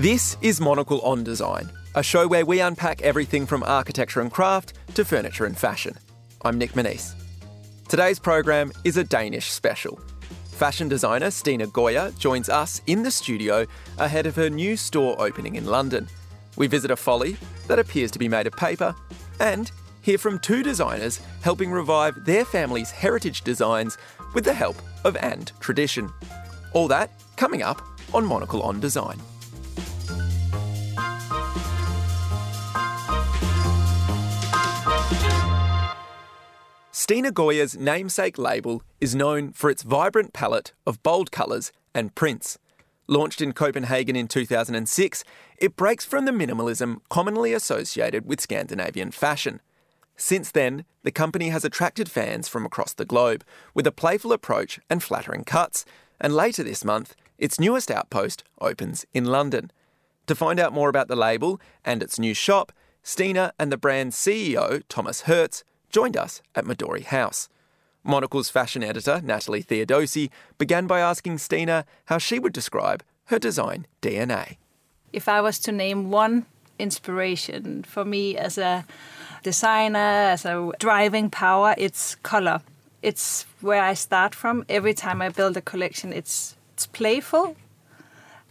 This is Monocle on Design, a show where we unpack everything from architecture and craft to furniture and fashion. I'm Nic Monisse. Today's program is a Danish special. Fashion designer Stine Goya joins us in the studio ahead of her new store opening in London. We visit a folly that appears to be made of paper and hear from two designers helping revive their family's heritage designs with the help of &Tradition. All that coming up on Monocle on Design. Stine Goya's namesake label is known for its vibrant palette of bold colours and prints. Launched in Copenhagen in 2006, it breaks from the minimalism commonly associated with Scandinavian fashion. Since then, the company has attracted fans from across the globe with a playful approach and flattering cuts, and later this month, its newest outpost opens in London. To find out more about the label and its new shop, Stine and the brand's CEO, Thomas Hertz, joined us at Midori House. Monocle's fashion editor, Natalie Theodosi, began by asking Stine how she would describe her design DNA. If I was to name one inspiration for me as a designer, as a driving power, it's color. It's where I start from. Every time I build a collection, it's it's playful.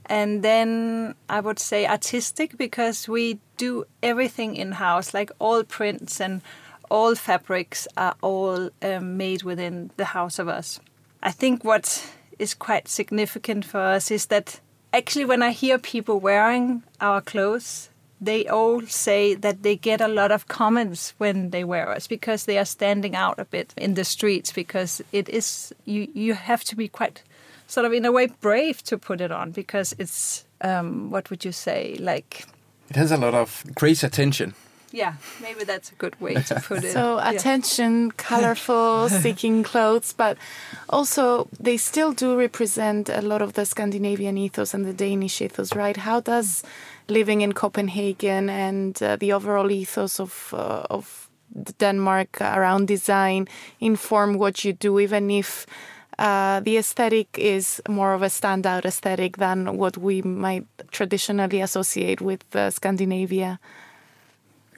And then I would say artistic because we do everything in house, like all prints and all fabrics are all um, made within the house of us. I think what is quite significant for us is that actually, when I hear people wearing our clothes, they all say that they get a lot of comments when they wear us because they are standing out a bit in the streets because it is you you have to be quite sort of in a way brave to put it on because it's um, what would you say like it has a lot of great attention yeah, maybe that's a good way to put it. So yeah. attention, colorful, seeking clothes, but also they still do represent a lot of the Scandinavian ethos and the Danish ethos, right? How does living in Copenhagen and uh, the overall ethos of uh, of Denmark around design inform what you do, even if uh, the aesthetic is more of a standout aesthetic than what we might traditionally associate with uh, Scandinavia?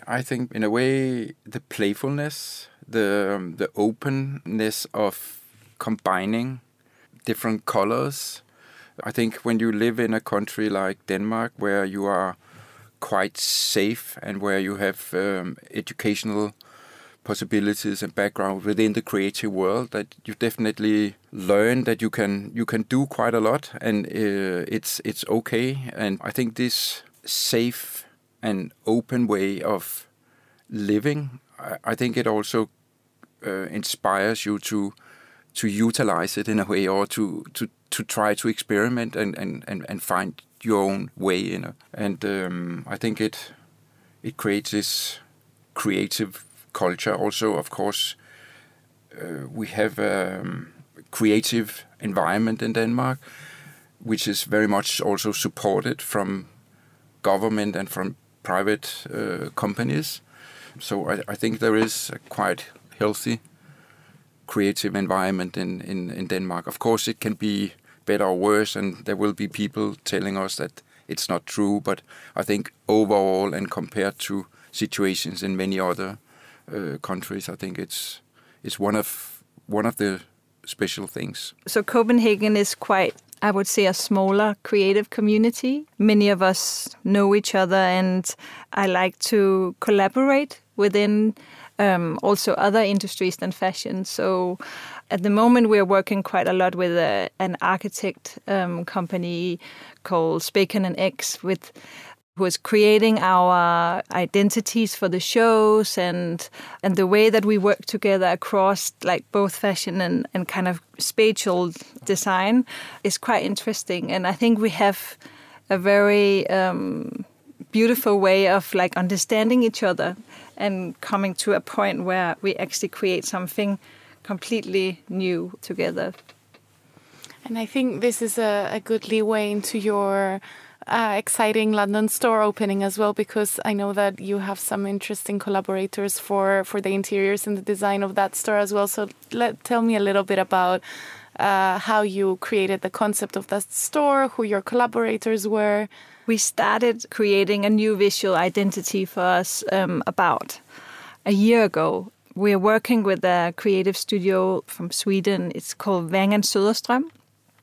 I think, in a way, the playfulness, the um, the openness of combining different colors. I think when you live in a country like Denmark, where you are quite safe and where you have um, educational possibilities and background within the creative world, that you definitely learn that you can you can do quite a lot, and uh, it's it's okay. And I think this safe an open way of living. I, I think it also uh, inspires you to to utilize it in a way or to to to try to experiment and and and, and find your own way you know and um, i think it it creates this creative culture also of course uh, we have a um, creative environment in denmark which is very much also supported from government and from private uh, companies. So I, I, think there is a quite healthy creative environment in, in, in Denmark. Of course, it can be better or worse, and there will be people telling us that it's not true. But I think overall, and compared to situations in many other uh, countries, I think it's it's one of one of the special things. So Copenhagen is quite I would say, a smaller creative community. Many of us know each other, and I like to collaborate within um, also other industries than fashion. So at the moment, we are working quite a lot with a, an architect um, company called Spacon and X with was creating our identities for the shows and and the way that we work together across like both fashion and, and kind of spatial design is quite interesting and I think we have a very um, beautiful way of like understanding each other and coming to a point where we actually create something completely new together. And I think this is a, a good leeway into your uh, exciting London store opening as well because I know that you have some interesting collaborators for for the interiors and the design of that store as well. So let tell me a little bit about uh, how you created the concept of that store, who your collaborators were. we started creating a new visual identity for us um, about a year ago. We're working with a creative studio from Sweden. It's called Vangen Söderström.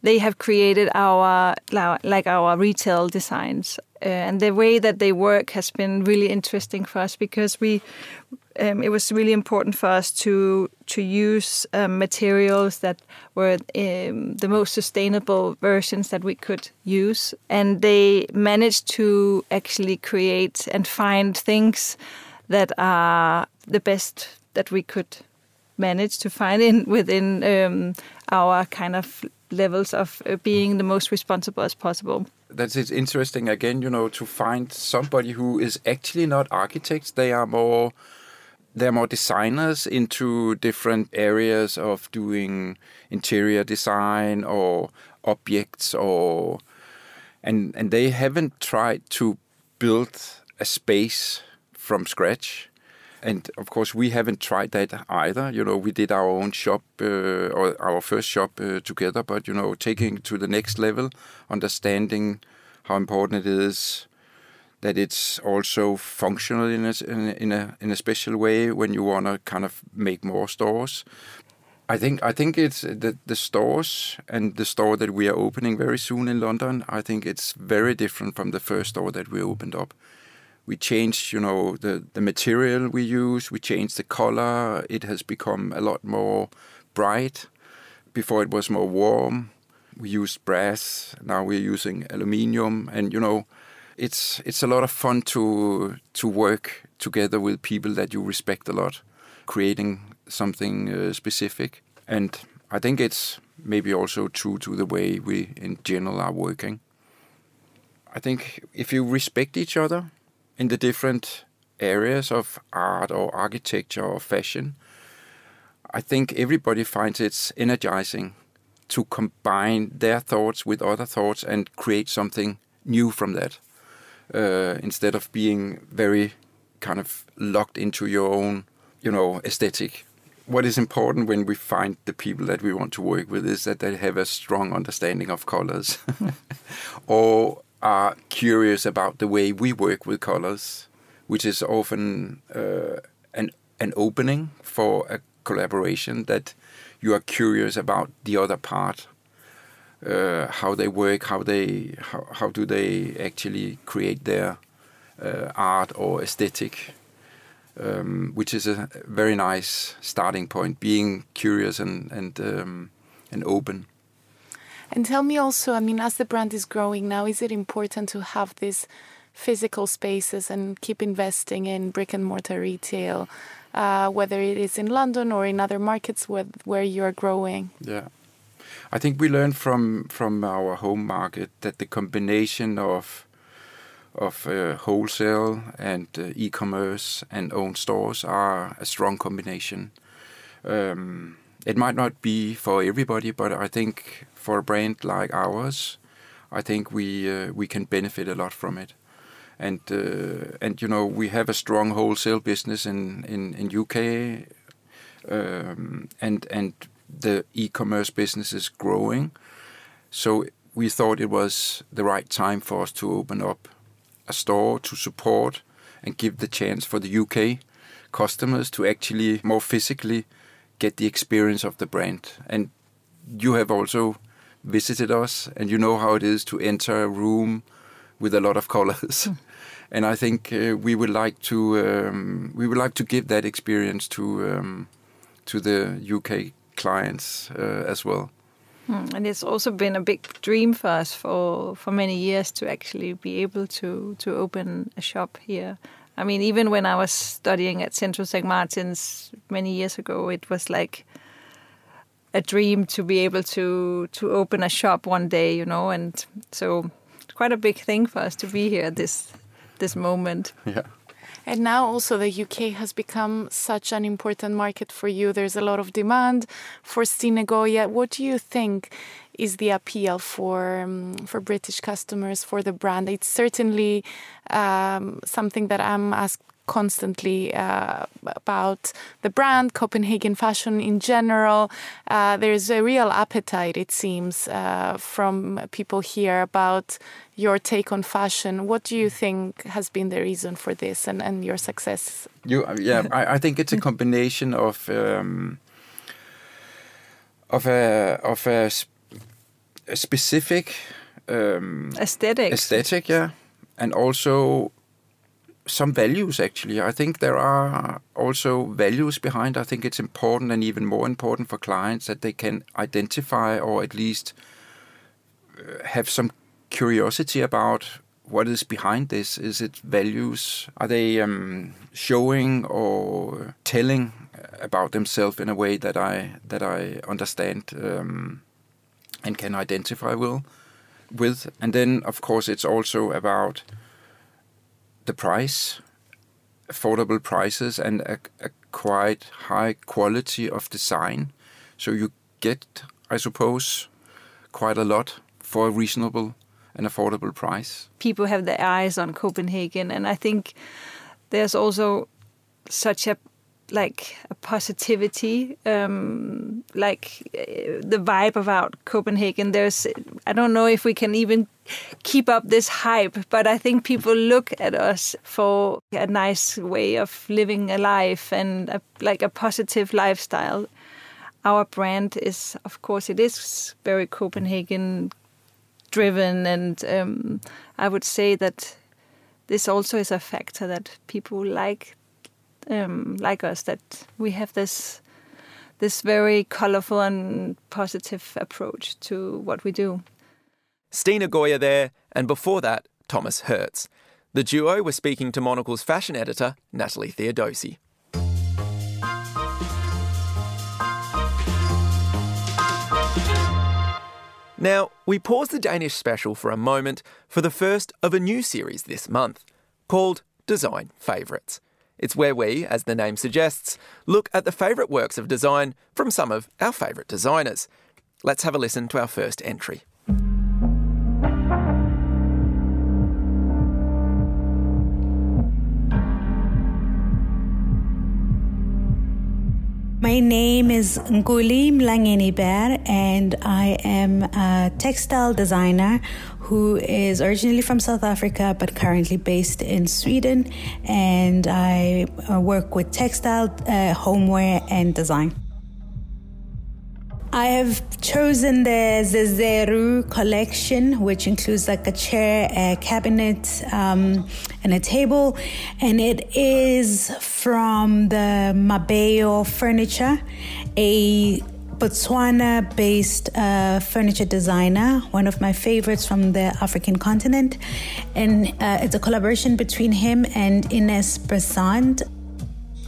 They have created our like our retail designs, uh, and the way that they work has been really interesting for us because we um, it was really important for us to to use um, materials that were um, the most sustainable versions that we could use, and they managed to actually create and find things that are the best that we could manage to find in within um, our kind of levels of uh, being the most responsible as possible. That's it's interesting again, you know, to find somebody who is actually not architects. They are more they're more designers into different areas of doing interior design or objects or and and they haven't tried to build a space from scratch and of course we haven't tried that either you know we did our own shop uh, or our first shop uh, together but you know taking to the next level understanding how important it is that it's also functional in a, in a in a special way when you want to kind of make more stores. I think I think it's the the stores and the store that we are opening very soon in London. I think it's very different from the first store that we opened up. We changed, you know, the the material we use. We changed the color. It has become a lot more bright. Before it was more warm. We used brass. Now we're using aluminium, and you know it's it's a lot of fun to to work together with people that you respect a lot, creating something uh, specific. And I think it's maybe also true to the way we in general are working. I think if you respect each other in the different areas of art or architecture or fashion, I think everybody finds it's energizing to combine their thoughts with other thoughts and create something new from that uh, instead of being very kind of locked into your own, you know, aesthetic. What is important when we find the people that we want to work with is that they have a strong understanding of colors or are curious about the way we work with colors, which is often uh, an, an opening for a collaboration that you are curious about the other part uh, how they work, how they how, how do they actually create their uh, art or aesthetic, um, which is a very nice starting point. Being curious and and um, and open. And tell me also, I mean, as the brand is growing now, is it important to have these physical spaces and keep investing in brick and mortar retail, uh, whether it is in London or in other markets where, where you are growing? Yeah. I think we learned from from our home market that the combination of of uh, wholesale and uh, e-commerce and own stores are a strong combination. Um, it might not be for everybody, but I think for a brand like ours, I think we uh, we can benefit a lot from it. And uh, and you know we have a strong wholesale business in in in UK, um, and and the e-commerce business is growing. So we thought it was the right time for us to open up a store to support and give the chance for the UK customers to actually more physically get the experience of the brand. And you have also visited us and you know how it is to enter a room with a lot of colors. Mm. and I think uh, we would like to um, we would like to give that experience to um, to the UK clients uh, as well. Hmm, and it's also been a big dream for us for, for many years to actually be able to, to open a shop here. I mean, even when I was studying at Central St. Martin's many years ago, it was like a dream to be able to to open a shop one day, you know. And so, it's quite a big thing for us to be here this this moment. Yeah. And now also the UK has become such an important market for you. There's a lot of demand for Stine What do you think is the appeal for um, for British customers for the brand? It's certainly um, something that I'm asked constantly uh, about the brand, Copenhagen fashion in general. Uh, there's a real appetite, it seems, uh, from people here about your take on fashion. What do you think has been the reason for this and, and your success? You, yeah, I, I think it's a combination of um, of a of a specific um, aesthetic, aesthetic, yeah, and also some values. Actually, I think there are also values behind. I think it's important and even more important for clients that they can identify or at least uh, have some curiosity about what is behind this. Is it values? Are they um, showing or telling about themselves in a way that I that I understand um, and can identify with. With and then of course it's also about the price, affordable prices, and a, a quite high quality of design. So you get, I suppose, quite a lot for a reasonable and affordable price. People have their eyes on Copenhagen, and I think there's also such a like a positivity, um, like the vibe about Copenhagen. There's, I don't know if we can even keep up this hype, but I think people look at us for a nice way of living a life and a, like a positive lifestyle. Our brand is, of course, it is very Copenhagen driven, and um, I would say that this also is a factor that people like um, like us that we have this this very colorful and positive approach to what we do. Stine Goya there, and before that, Thomas Hertz. The duo were speaking to Monocle's fashion editor, Natalie Theodosi. Now, we pause the Danish special for a moment for the first of a new series this month called Design Favourites. It's where we, as the name suggests, look at the favourite works of design from some of our favourite designers. Let's have a listen to our first entry. My name is Nkuli Mlangeni and I am a textile designer who is originally from South Africa but currently based in Sweden. And I uh, work with textile, uh, homeware, and design. I have chosen the Zezuru collection, which includes like a chair, a cabinet, um, and a table. And it is from the Mabeo Furniture, a Botswana based uh, furniture designer, one of my favorites from the African continent. And uh, it's a collaboration between him and Inès Bressand.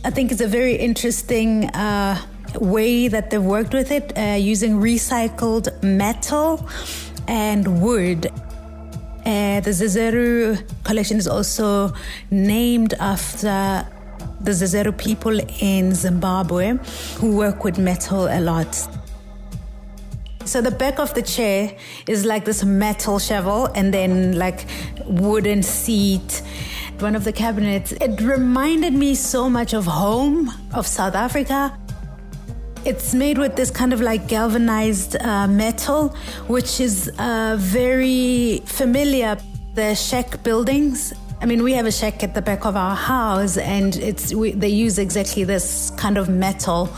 I think it's a very interesting uh, way that they've worked with it uh, using recycled metal and wood. Uh, the Zezuru collection is also named after the Zezuru people in Zimbabwe who work with metal a lot. So the back of the chair is like this metal shovel and then like wooden seat. One of the cabinets, it reminded me so much of home of South Africa. It's made with this kind of like galvanized uh, metal, which is uh, very familiar. The shack buildings. I mean, we have a shack at the back of our house, and it's we, they use exactly this kind of metal.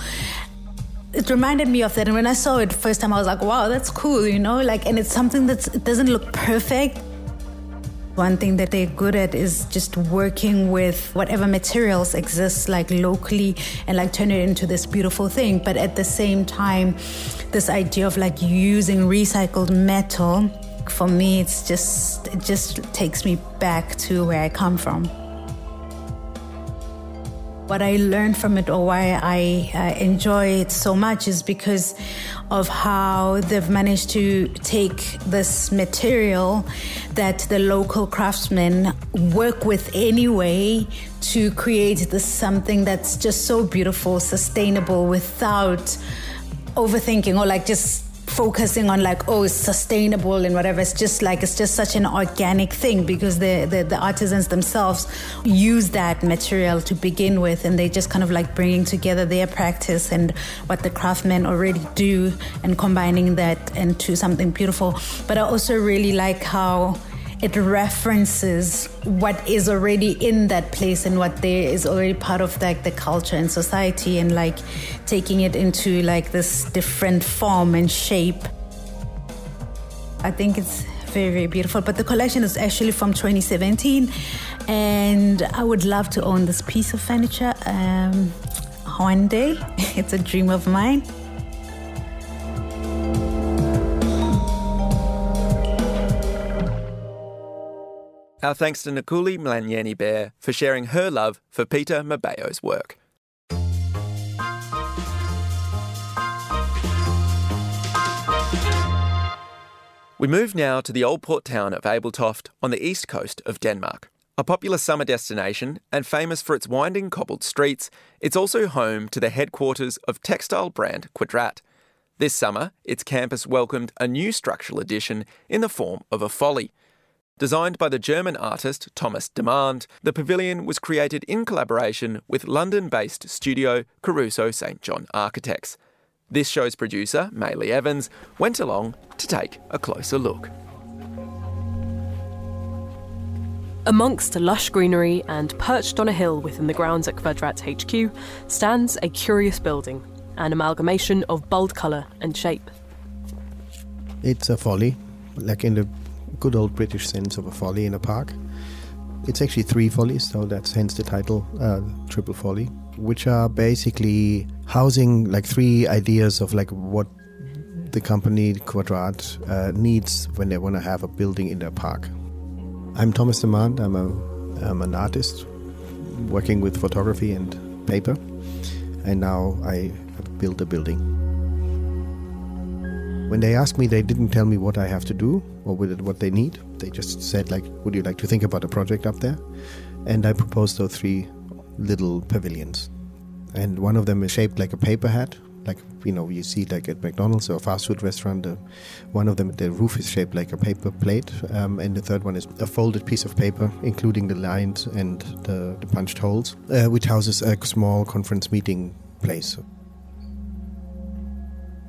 It reminded me of that, and when I saw it first time, I was like, "Wow, that's cool," you know. Like, and it's something that doesn't look perfect, one thing that they're good at is just working with whatever materials exist like locally and like turn it into this beautiful thing. But at the same time, this idea of like using recycled metal for me it's just it just takes me back to where I come from. What I learned from it or why I uh, enjoy it so much is because of how they've managed to take this material that the local craftsmen work with anyway to create this something that's just so beautiful, sustainable without overthinking or like just focusing on like oh it's sustainable and whatever. It's just like it's just such an organic thing because the, the the artisans themselves use that material to begin with and they just kind of like bringing together their practice and what the craftsmen already do and combining that into something beautiful. But i also really like how it references what is already in that place and what there is already part of like the culture and society and like taking it into like this different form and shape. I think it's very very beautiful. But the collection is actually from 2017 and i would love to own this piece of furniture um, one day. It's a dream of mine Our thanks to Nkuli Mlangeni Bear for sharing her love for Peter Mabeo's work. We move now to the old port town of Ebeltoft on the east coast of Denmark. A popular summer destination and famous for its winding cobbled streets, it's also home to the headquarters of textile brand Kvadrat. This summer, its campus welcomed a new structural addition in the form of a folly. Designed by the German artist Thomas Demand, the pavilion was created in collaboration with London based studio Caruso St. John Architects. This show's producer, Maylee Evans, went along to take a closer look. Amongst lush greenery and perched on a hill within the grounds at Kvadrat HQ stands a curious building, an amalgamation of bold colour and shape. It's a folly, like in the good old British sense of a folly in a park. It's actually three follies, so that's hence the title, uh, Triple Folly, which are basically housing like three ideas of like what the company Kvadrat uh, needs when they want to have a building in their park. I'm Thomas Demand. I'm, a, I'm an artist working with photography and paper, and now I have built a building. When they asked me, they didn't tell me what I have to do or what they need. They just said, like, would you like to think about a project up there? And I proposed those three little pavilions. And one of them is shaped like a paper hat, like you know you see like at McDonald's or a fast food restaurant. Uh, one of them, the roof is shaped like a paper plate, um, and the third one is a folded piece of paper, including the lines and the, the punched holes, uh, which houses a small conference meeting place.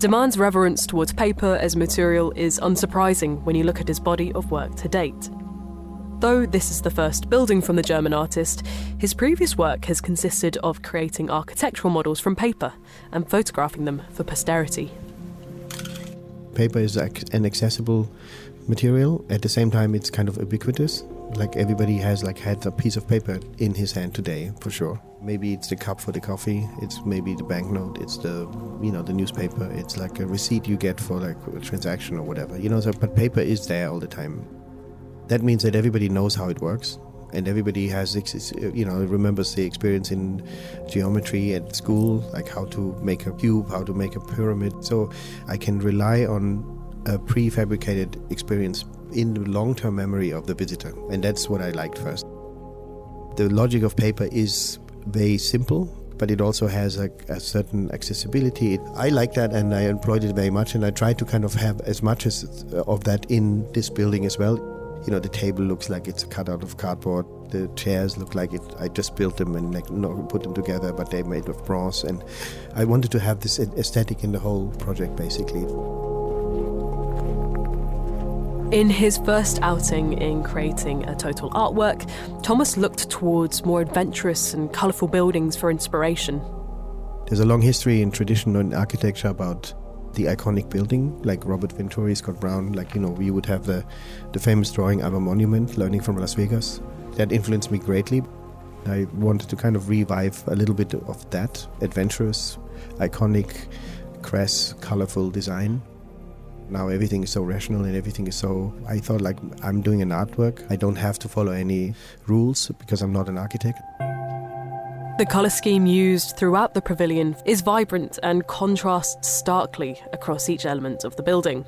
Demand's reverence towards paper as material is unsurprising when you look at his body of work to date. Though this is the first building from the German artist, his previous work has consisted of creating architectural models from paper and photographing them for posterity. Paper is an accessible material. At the same time, it's kind of ubiquitous. Like everybody has like had a piece of paper in his hand today, for sure. Maybe it's the cup for the coffee. It's maybe the banknote. It's the you know the newspaper. It's like a receipt you get for like a transaction or whatever. You know, so but paper is there all the time. That means that everybody knows how it works, and everybody has you know remembers the experience in geometry at school, like how to make a cube, how to make a pyramid. So I can rely on a prefabricated experience in the long-term memory of the visitor, and that's what I liked first. The logic of paper is very simple, but it also has a, a certain accessibility. I like that, and I employed it very much, and I try to kind of have as much as of that in this building as well. You know, the table looks like it's cut out of cardboard. The chairs look like it. I just built them and like no, put them together, but they're made of bronze. And I wanted to have this aesthetic in the whole project, basically. In his first outing in creating a total artwork, Thomas looked towards more adventurous and colourful buildings for inspiration. There's a long history and tradition in architecture about the iconic building, like Robert Venturi, Scott Brown, like, you know, we would have the, the famous drawing I'm a Monument, learning from Las Vegas. That influenced me greatly. I wanted to kind of revive a little bit of that adventurous, iconic, crass, colorful design now everything is so rational and everything is so i thought like i'm doing an artwork i don't have to follow any rules because i'm not an architect the colour scheme used throughout the pavilion is vibrant and contrasts starkly across each element of the building.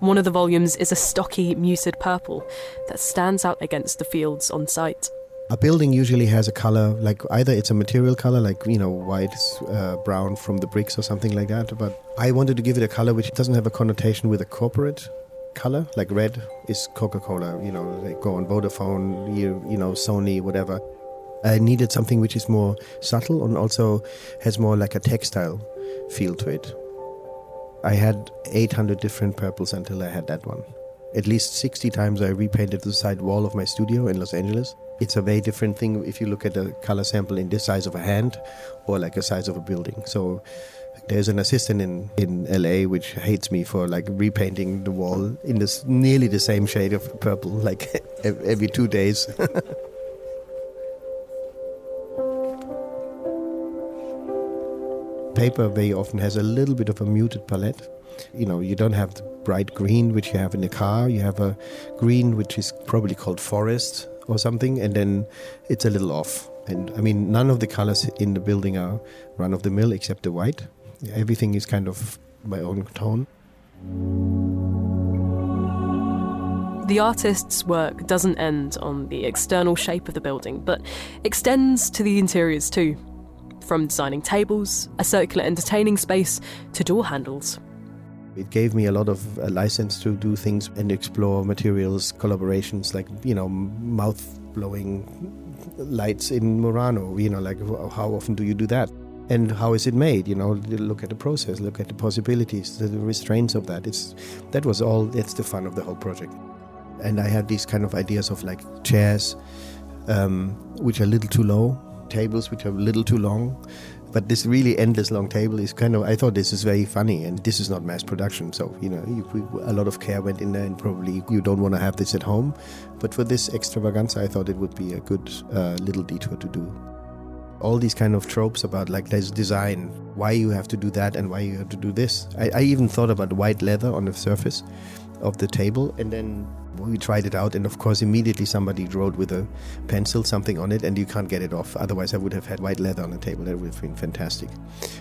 One of the volumes is a stocky, muted purple that stands out against the fields on site. A building usually has a color, like either it's a material color, like you know, white, uh, brown from the bricks or something like that. But I wanted to give it a color which doesn't have a connotation with a corporate color. Like red is Coca-Cola, you know, they go on Vodafone, you, you know, Sony, whatever. I needed something which is more subtle and also has more like a textile feel to it. I had 800 different purples until I had that one. At least 60 times I repainted the side wall of my studio in Los Angeles. It's a very different thing if you look at a color sample in this size of a hand or like a size of a building. So there's an assistant in, in LA which hates me for like repainting the wall in this nearly the same shade of purple like every two days. Paper very often has a little bit of a muted palette. You know, you don't have the bright green which you have in the car. You have a green which is probably called forest or something, and then it's a little off. And I mean, none of the colors in the building are run of the mill except the white. Everything is kind of my own tone. The artist's work doesn't end on the external shape of the building, but extends to the interiors too. From designing tables, a circular entertaining space, to door handles. It gave me a lot of uh, license to do things and explore materials, collaborations, like, you know, mouth blowing lights in Murano. You know, like, how often do you do that? And how is it made? You know, look at the process, look at the possibilities, the restraints of that. It's that was all. It's the fun of the whole project. And I had these kind of ideas of like chairs, um, which are a little too low, tables which are a little too long, but this really endless long table is kind of, I thought this is very funny and this is not mass production. So, you know, you, a lot of care went in there and probably you don't want to have this at home. But for this extravaganza, I thought it would be a good uh, little detour to do. All these kind of tropes about like there's design, why you have to do that and why you have to do this. I, I even thought about white leather on the surface of the table and then we tried it out and of course immediately somebody wrote with a pencil something on it and you can't get it off. Otherwise i would have had white leather on the table. That would have been fantastic.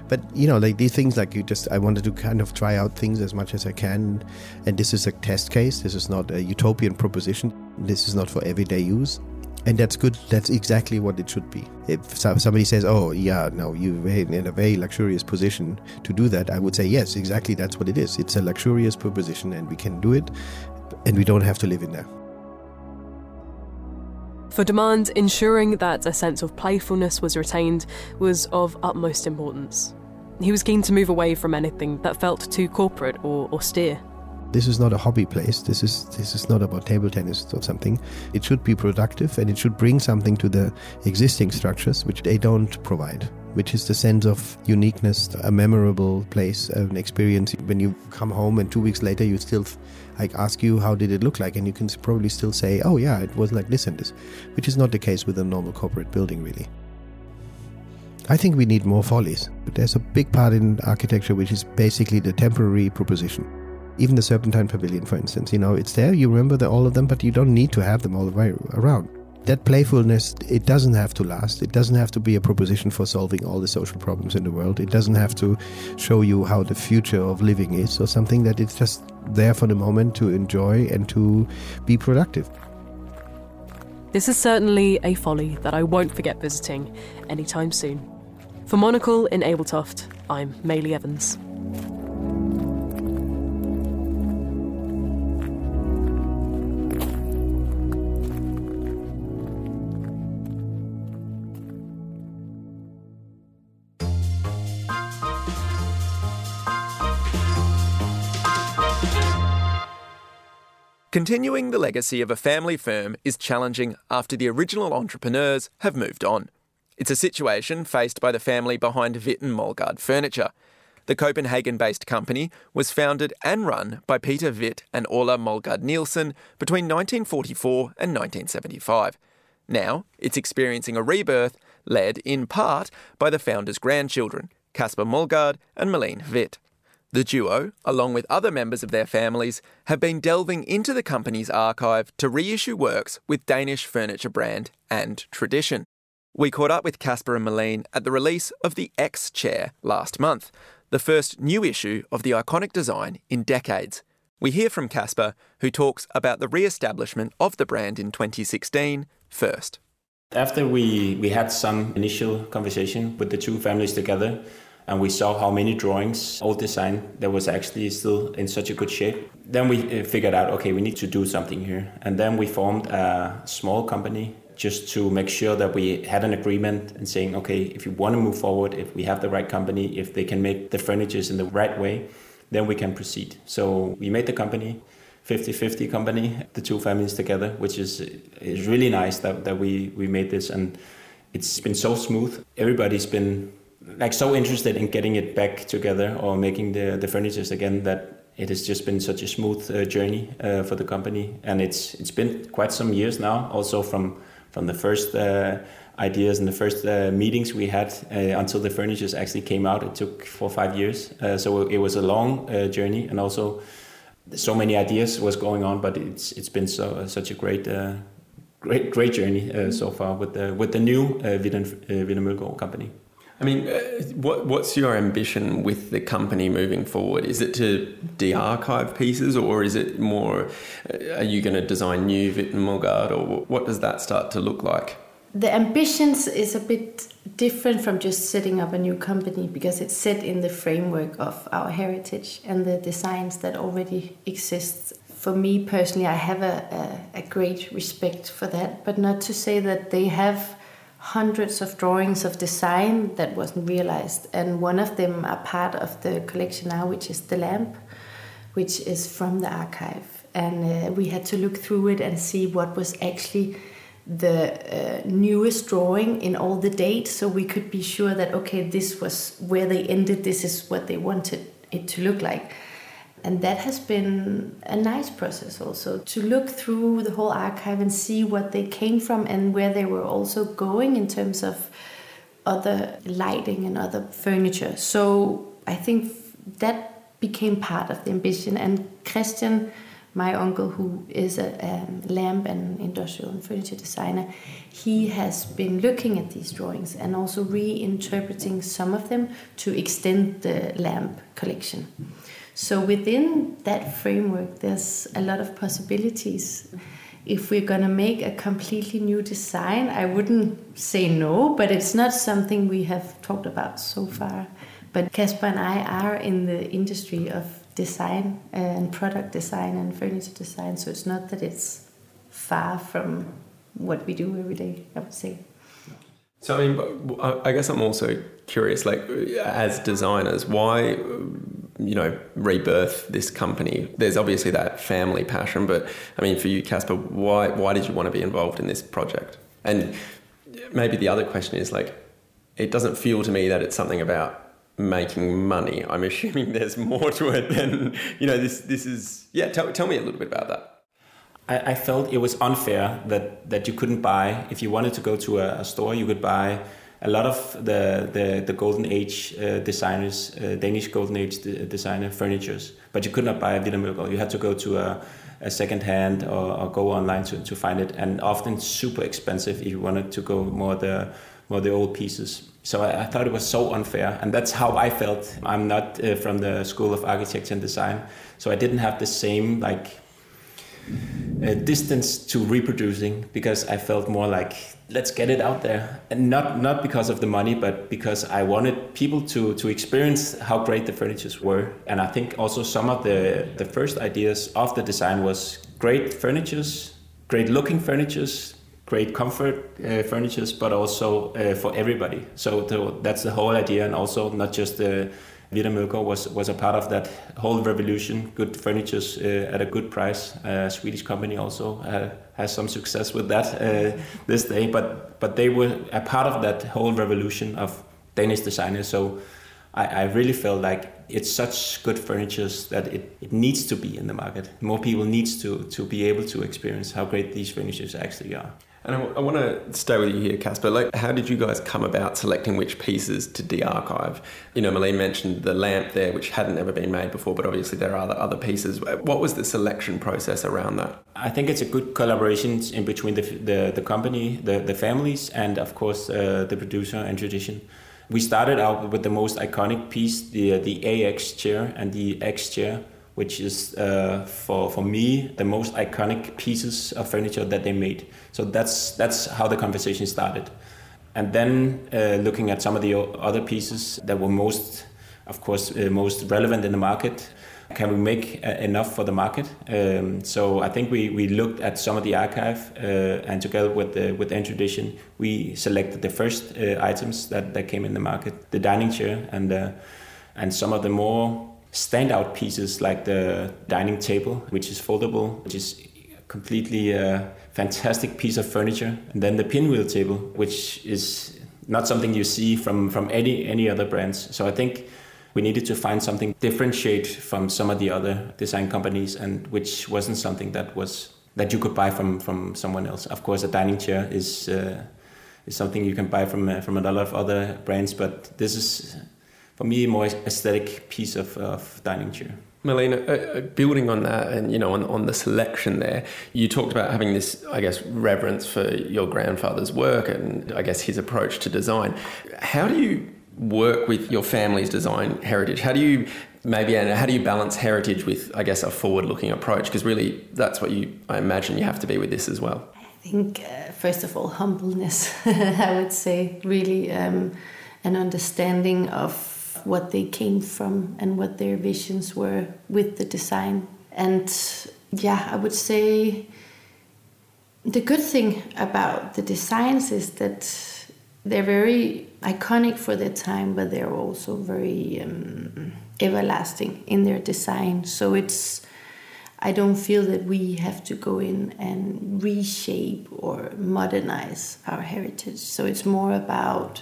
But you know like these things like you just i wanted to kind of try out things as much as i can. And this is a test case. This is not a utopian proposition. This is not for everyday use and that's good that's exactly what it should be if somebody says oh yeah no you're in a very luxurious position to do that i would say yes exactly that's what it is it's a luxurious proposition and we can do it and we don't have to live in there for Demand, ensuring that a sense of playfulness was retained was of utmost importance. He was keen to move away from anything that felt too corporate or austere. This is not a hobby place. This is this is not about table tennis or something. It should be productive and it should bring something to the existing structures which they don't provide, which is the sense of uniqueness, a memorable place, an experience. When you come home and two weeks later you still like ask you how did it look like and you can probably still say, oh yeah, it was like this and this, which is not the case with a normal corporate building really. I think we need more follies. But there's a big part in architecture which is basically the temporary proposition even the Serpentine Pavilion, for instance, you know, it's there, you remember the, all of them, but you don't need to have them all the way around. That playfulness, it doesn't have to last. It doesn't have to be a proposition for solving all the social problems in the world. It doesn't have to show you how the future of living is or something that it's just there for the moment to enjoy and to be productive. This is certainly a folly that I won't forget visiting anytime soon. For Monocle in Ebeltoft, I'm Maylie Evans. Continuing the legacy of a family firm is challenging after the original entrepreneurs have moved on. It's a situation faced by the family behind Hvidt and Molgaard Furniture. The Copenhagen based company was founded and run by Peter Hvidt and Orla Molgaard Nielsen between 1944 and 1975. Now, it's experiencing a rebirth led in part by the founders' grandchildren, Kasper Molgaard and Malene Hvidt. The duo, along with other members of their families, have been delving into the company's archive to reissue works with Danish furniture brand &Tradition. We caught up with Casper and Malene at the release of the X chair last month, the first new issue of the iconic design in decades. We hear from Casper, who talks about the re establishment of the brand in 2016 first. After we, we had some initial conversation with the two families together, and we saw how many drawings, old design, that was actually still in such a good shape. Then we uh, figured out, okay, we need to do something here. And then we formed a small company just to make sure that we had an agreement and saying, okay, if you want to move forward, if we have the right company, if they can make the furnitures in the right way, then we can proceed. So we made the company. 50-50 company, the two families together, which is is really nice that, that we, we made this and it's been so smooth. Everybody's been like so interested in getting it back together or making the, the furnitures again that it has just been such a smooth uh, journey uh, for the company. And it's it's been quite some years now also from from the first uh, ideas and the first uh, meetings we had uh, until the furnitures actually came out. It took four or five years. Uh, so it was a long journey and also so many ideas was going on, but it's it's been so such a great great great journey so far with the with the new uh, company. I mean, uh, what what's your ambition with the company moving forward? Is it to de-archive pieces, or is it more? Uh, are you going to design new Hvidt & Mølgaard, or what does that start to look like? The ambitions is a bit different from just setting up a new company because it's set in the framework of our heritage and the designs that already exist. For me personally, I have a, a, a great respect for that, but not to say that they have hundreds of drawings of design that wasn't realized, and one of them are part of the collection now, which is the lamp, which is from the archive, and uh, we had to look through it and see what was actually the uh, newest drawing in all the dates so we could be sure that okay this was where they ended this is what they wanted it to look like and that has been a nice process also to look through the whole archive and see what they came from and where they were also going in terms of other lighting and other furniture so i think that became part of the ambition and christian my uncle, who is a lamp and industrial and furniture designer, he has been looking at these drawings and also reinterpreting some of them to extend the lamp collection. So within that framework, there's a lot of possibilities. If we're going to make a completely new design, I wouldn't say no, but it's not something we have talked about so far. But Casper and I are in the industry of design uh, and product design and furniture design. So it's not that it's far from what we do every day, I would say. So, I mean, I guess I'm also curious, like, as designers, why, you know, rebirth this company? There's obviously that family passion, but I mean, for you, Casper, why, why did you want to be involved in this project? And maybe the other question is, like, it doesn't feel to me that it's something about making money. I'm assuming there's more to it than you know. This this is yeah. Tell tell me a little bit about that. I, I felt it was unfair that that you couldn't buy if you wanted to go to a, a store. You could buy a lot of the the, the golden age uh, designers, uh, Danish golden age de- designer furnitures, but you could not buy a Hvidt & Mølgaard. You had to go to a a second hand or, or, go online to, to find it and often super expensive if you wanted to go more the more the old pieces so I, I, thought it was so unfair, and that's how I felt. I'm not uh, from the School of Architecture and Design, so I didn't have the same like uh, distance to reproducing because I felt more like let's get it out there, and not not because of the money, but because I wanted people to to experience how great the furnitures were, and I think also some of the the first ideas of the design was great furnitures, great looking furnitures great comfort uh, furnitures, but also uh, for everybody. So that's the whole idea, and also not just the Hvidt & Mølgaard was was a part of that whole revolution. Good furnitures uh, at a good price. A Swedish company also uh, has some success with that uh, this day, but but they were a part of that whole revolution of Danish designers. So. I, I really felt like it's such good furnitures that it, it needs to be in the market. More people needs to to be able to experience how great these furnitures actually are. And I, w- I want to stay with you here, Casper. Like, how did you guys come about selecting which pieces to de-archive? You know, Malene mentioned the lamp there, which hadn't ever been made before, but obviously there are other, pieces. What was the selection process around that? I think it's a good collaboration in between the, the, the company, the, the families, and of course uh, the producer &Tradition. We started out with the most iconic piece, the, the AX chair and the X chair, which is uh, for for me the most iconic pieces of furniture that they made. So that's that's how the conversation started, and then uh, looking at some of the other pieces that were most, of course, uh, most relevant in the market. Can we make uh, enough for the market? Um, so I think we, we looked at some of the archive, uh, and together with the with the tradition, we selected the first uh, items that, that came in the market: the dining chair and and some of the more standout pieces like the dining table, which is foldable, which is completely a fantastic piece of furniture, and then the pinwheel table, which is not something you see from from any any other brands. So I think we needed to find something differentiate from some of the other design companies, and which wasn't something that was that you could buy from from someone else. Of course, a dining chair is. Uh, is something you can buy from uh, from a lot of other brands, but this is for me, a more aesthetic piece of, of dining chair. Melina, uh, uh, building on that and you know on, on the selection there, you talked about having this, I guess, reverence for your grandfather's work and I guess his approach to design. How do you work with your family's design heritage? How do you maybe and how do you balance heritage with I guess a forward-looking approach? Because really, that's what you I imagine you have to be with this as well. I think uh, first of all, humbleness. I would say really um, an understanding of what they came from and what their visions were with the design. And yeah, I would say the good thing about the designs is that they're very iconic for their time, but they're also very um, everlasting in their design. So it's I don't feel that we have to go in and reshape or modernize our heritage. So it's more about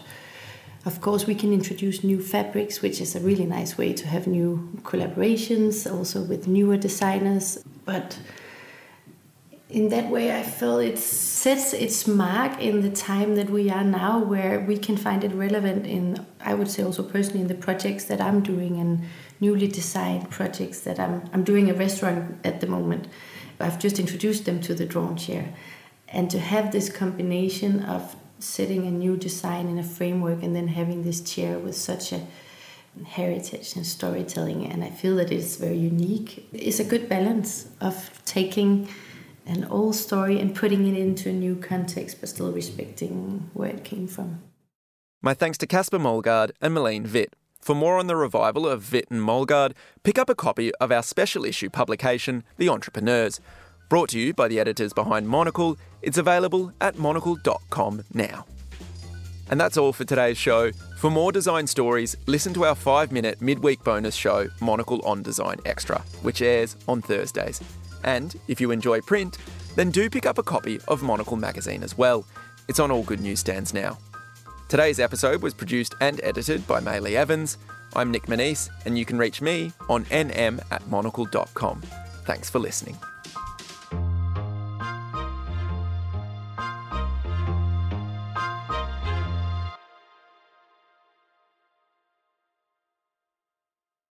of course, we can introduce new fabrics, which is a really nice way to have new collaborations, also with newer designers. But in that way, I feel it sets its mark in the time that we are now, where we can find it relevant in, I would say, also personally in the projects that I'm doing and newly designed projects that I'm, I'm doing a restaurant at the moment. I've just introduced them to the drawn chair. And to have this combination of setting a new design in a framework and then having this chair with such a heritage and storytelling and i feel that it's very unique. It's a good balance of taking an old story and putting it into a new context but still respecting where it came from. My thanks to Kasper Mølgaard and Malene Hvidt. For more on the revival of Hvidt and Mølgaard, pick up a copy of our special issue publication, The Entrepreneurs, Brought to you by the editors behind Monocle, it's available at monocle.com now. And that's all for today's show. For more design stories, listen to our five minute midweek bonus show, Monocle on Design Extra, which airs on Thursdays. And if you enjoy print, then do pick up a copy of Monocle magazine as well. It's on all good newsstands now. Today's episode was produced and edited by Maylee Evans. I'm Nic Monisse, and you can reach me on nm at monocle.com. Thanks for listening.